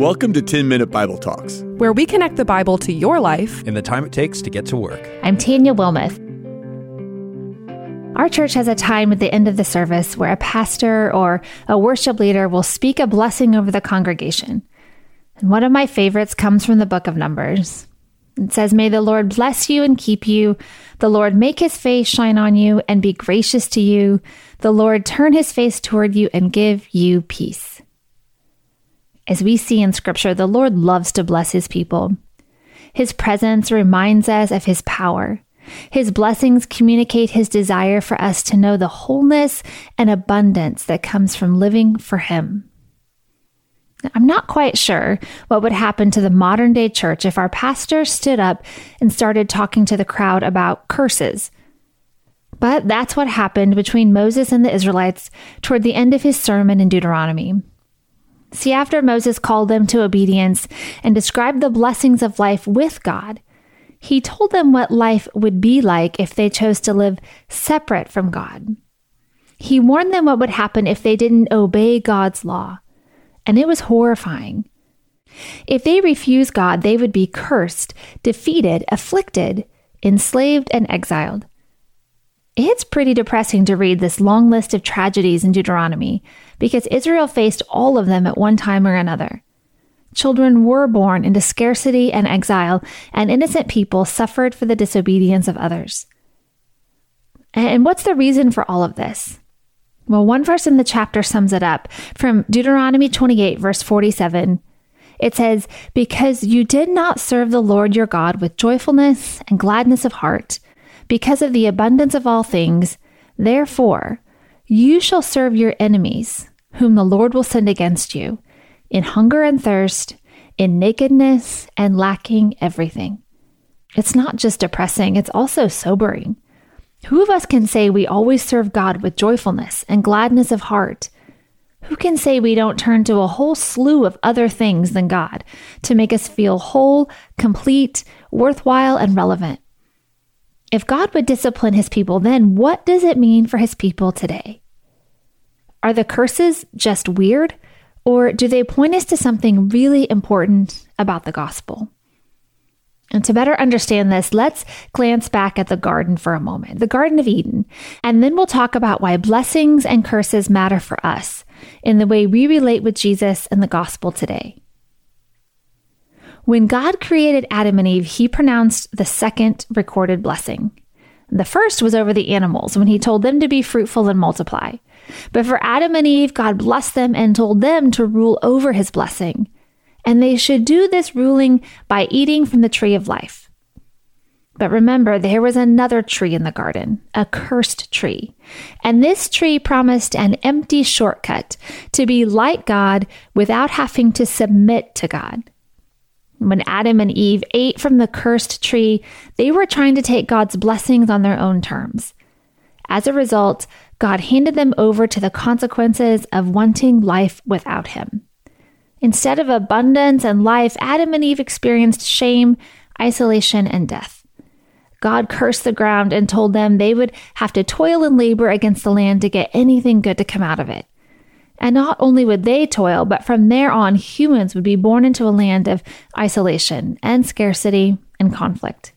Welcome to 10 Minute Bible Talks, where we connect the Bible to your life in the time it takes to get to work. I'm Tanya Wilmoth. Our church has a time at the end of the service where a pastor or a worship leader will speak a blessing over the congregation. And one of my favorites comes from the book of Numbers. It says, May the Lord bless you and keep you. The Lord make his face shine on you and be gracious to you. The Lord turn his face toward you and give you peace. As we see in Scripture, the Lord loves to bless His people. His presence reminds us of His power. His blessings communicate His desire for us to know the wholeness and abundance that comes from living for Him. I'm not quite sure what would happen to the modern day church if our pastor stood up and started talking to the crowd about curses. But that's what happened between Moses and the Israelites toward the end of his sermon in Deuteronomy. See, after Moses called them to obedience and described the blessings of life with God, he told them what life would be like if they chose to live separate from God. He warned them what would happen if they didn't obey God's law, and it was horrifying. If they refused God, they would be cursed, defeated, afflicted, enslaved, and exiled. It's pretty depressing to read this long list of tragedies in Deuteronomy because Israel faced all of them at one time or another. Children were born into scarcity and exile, and innocent people suffered for the disobedience of others. And what's the reason for all of this? Well, one verse in the chapter sums it up from Deuteronomy 28, verse 47. It says, Because you did not serve the Lord your God with joyfulness and gladness of heart, because of the abundance of all things, therefore, you shall serve your enemies, whom the Lord will send against you, in hunger and thirst, in nakedness and lacking everything. It's not just depressing, it's also sobering. Who of us can say we always serve God with joyfulness and gladness of heart? Who can say we don't turn to a whole slew of other things than God to make us feel whole, complete, worthwhile, and relevant? If God would discipline his people then, what does it mean for his people today? Are the curses just weird, or do they point us to something really important about the gospel? And to better understand this, let's glance back at the garden for a moment, the Garden of Eden, and then we'll talk about why blessings and curses matter for us in the way we relate with Jesus and the gospel today. When God created Adam and Eve, he pronounced the second recorded blessing. The first was over the animals when he told them to be fruitful and multiply. But for Adam and Eve, God blessed them and told them to rule over his blessing. And they should do this ruling by eating from the tree of life. But remember, there was another tree in the garden, a cursed tree. And this tree promised an empty shortcut to be like God without having to submit to God. When Adam and Eve ate from the cursed tree, they were trying to take God's blessings on their own terms. As a result, God handed them over to the consequences of wanting life without Him. Instead of abundance and life, Adam and Eve experienced shame, isolation, and death. God cursed the ground and told them they would have to toil and labor against the land to get anything good to come out of it. And not only would they toil, but from there on, humans would be born into a land of isolation and scarcity and conflict.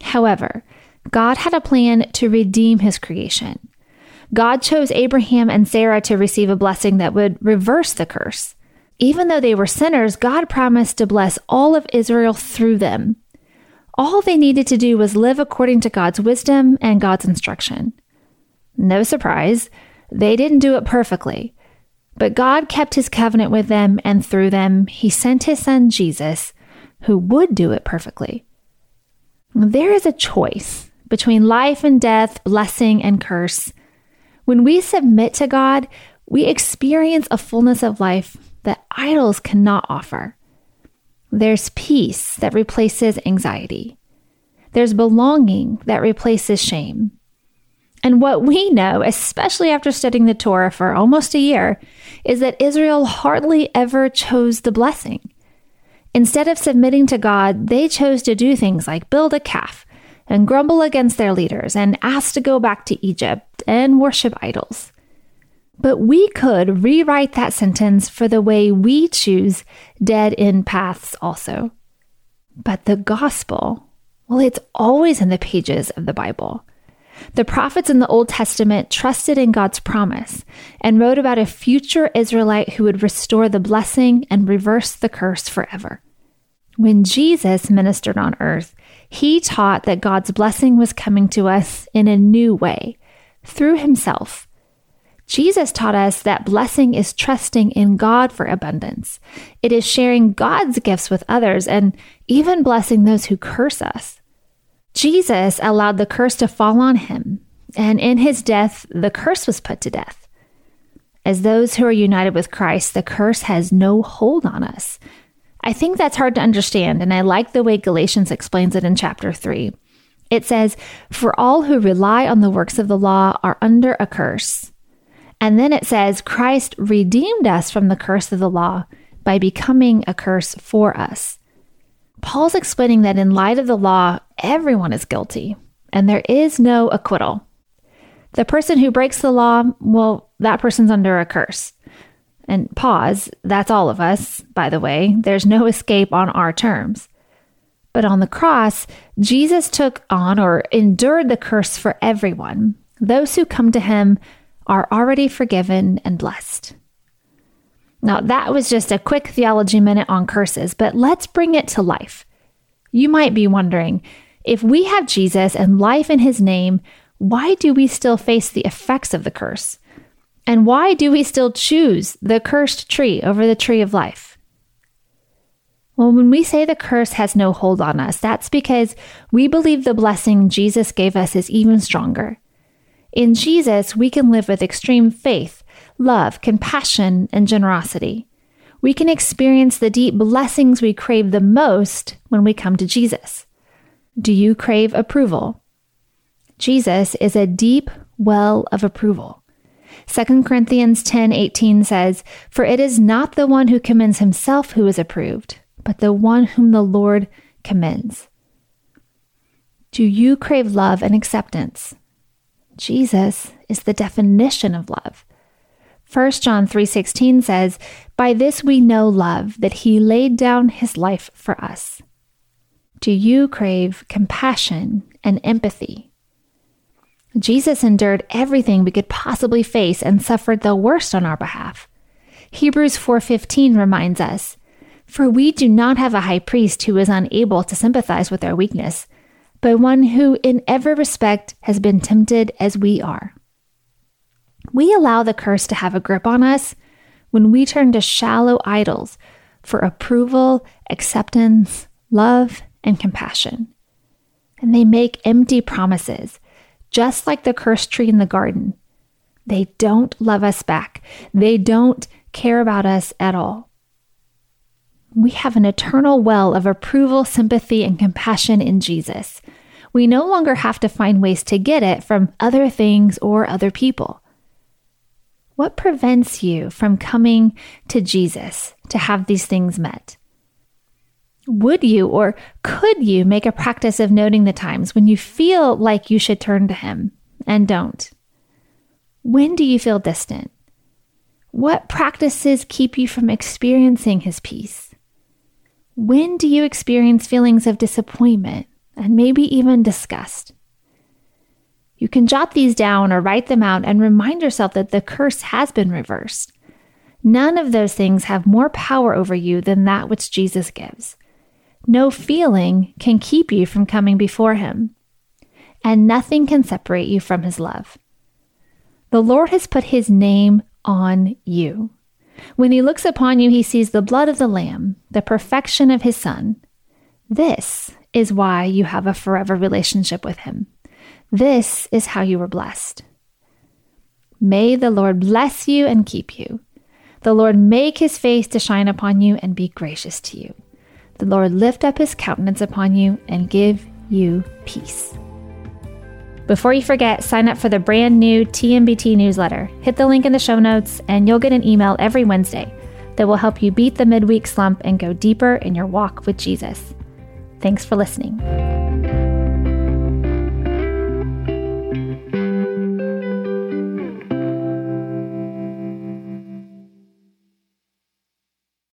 However, God had a plan to redeem his creation. God chose Abraham and Sarah to receive a blessing that would reverse the curse. Even though they were sinners, God promised to bless all of Israel through them. All they needed to do was live according to God's wisdom and God's instruction. No surprise, they didn't do it perfectly. But God kept his covenant with them, and through them, he sent his son Jesus, who would do it perfectly. There is a choice between life and death, blessing and curse. When we submit to God, we experience a fullness of life that idols cannot offer. There's peace that replaces anxiety. There's belonging that replaces shame. And what we know, especially after studying the Torah for almost a year, is that Israel hardly ever chose the blessing. Instead of submitting to God, they chose to do things like build a calf and grumble against their leaders and ask to go back to Egypt and worship idols. But we could rewrite that sentence for the way we choose dead end paths also. But the gospel, well, it's always in the pages of the Bible. The prophets in the Old Testament trusted in God's promise and wrote about a future Israelite who would restore the blessing and reverse the curse forever. When Jesus ministered on earth, he taught that God's blessing was coming to us in a new way, through himself. Jesus taught us that blessing is trusting in God for abundance. It is sharing God's gifts with others and even blessing those who curse us. Jesus allowed the curse to fall on him, and in his death, the curse was put to death. As those who are united with Christ, the curse has no hold on us. I think that's hard to understand, and I like the way Galatians explains it in chapter 3. It says, For all who rely on the works of the law are under a curse. And then it says, Christ redeemed us from the curse of the law by becoming a curse for us. Paul's explaining that in light of the law, everyone is guilty and there is no acquittal. The person who breaks the law, well, that person's under a curse. And pause, that's all of us, by the way. There's no escape on our terms. But on the cross, Jesus took on or endured the curse for everyone. Those who come to him are already forgiven and blessed. Now, that was just a quick theology minute on curses, but let's bring it to life. You might be wondering if we have Jesus and life in his name, why do we still face the effects of the curse? And why do we still choose the cursed tree over the tree of life? Well, when we say the curse has no hold on us, that's because we believe the blessing Jesus gave us is even stronger. In Jesus, we can live with extreme faith, love, compassion, and generosity. We can experience the deep blessings we crave the most when we come to Jesus. Do you crave approval? Jesus is a deep well of approval. 2 Corinthians 10:18 says, "For it is not the one who commends himself who is approved, but the one whom the Lord commends." Do you crave love and acceptance? Jesus is the definition of love. 1 John 3:16 says, "By this we know love, that he laid down his life for us." Do you crave compassion and empathy? Jesus endured everything we could possibly face and suffered the worst on our behalf. Hebrews 4:15 reminds us, "For we do not have a high priest who is unable to sympathize with our weakness, but one who in every respect has been tempted as we are." We allow the curse to have a grip on us when we turn to shallow idols for approval, acceptance, love, and compassion. And they make empty promises just like the cursed tree in the garden. They don't love us back, they don't care about us at all. We have an eternal well of approval, sympathy, and compassion in Jesus. We no longer have to find ways to get it from other things or other people. What prevents you from coming to Jesus to have these things met? Would you or could you make a practice of noting the times when you feel like you should turn to Him and don't? When do you feel distant? What practices keep you from experiencing His peace? When do you experience feelings of disappointment and maybe even disgust? You can jot these down or write them out and remind yourself that the curse has been reversed. None of those things have more power over you than that which Jesus gives. No feeling can keep you from coming before Him, and nothing can separate you from His love. The Lord has put His name on you. When He looks upon you, He sees the blood of the Lamb, the perfection of His Son. This is why you have a forever relationship with Him. This is how you were blessed. May the Lord bless you and keep you. The Lord make his face to shine upon you and be gracious to you the Lord lift up his countenance upon you and give you peace. Before you forget, sign up for the brand new TMBT newsletter. Hit the link in the show notes, and you'll get an email every Wednesday that will help you beat the midweek slump and go deeper in your walk with Jesus. Thanks for listening.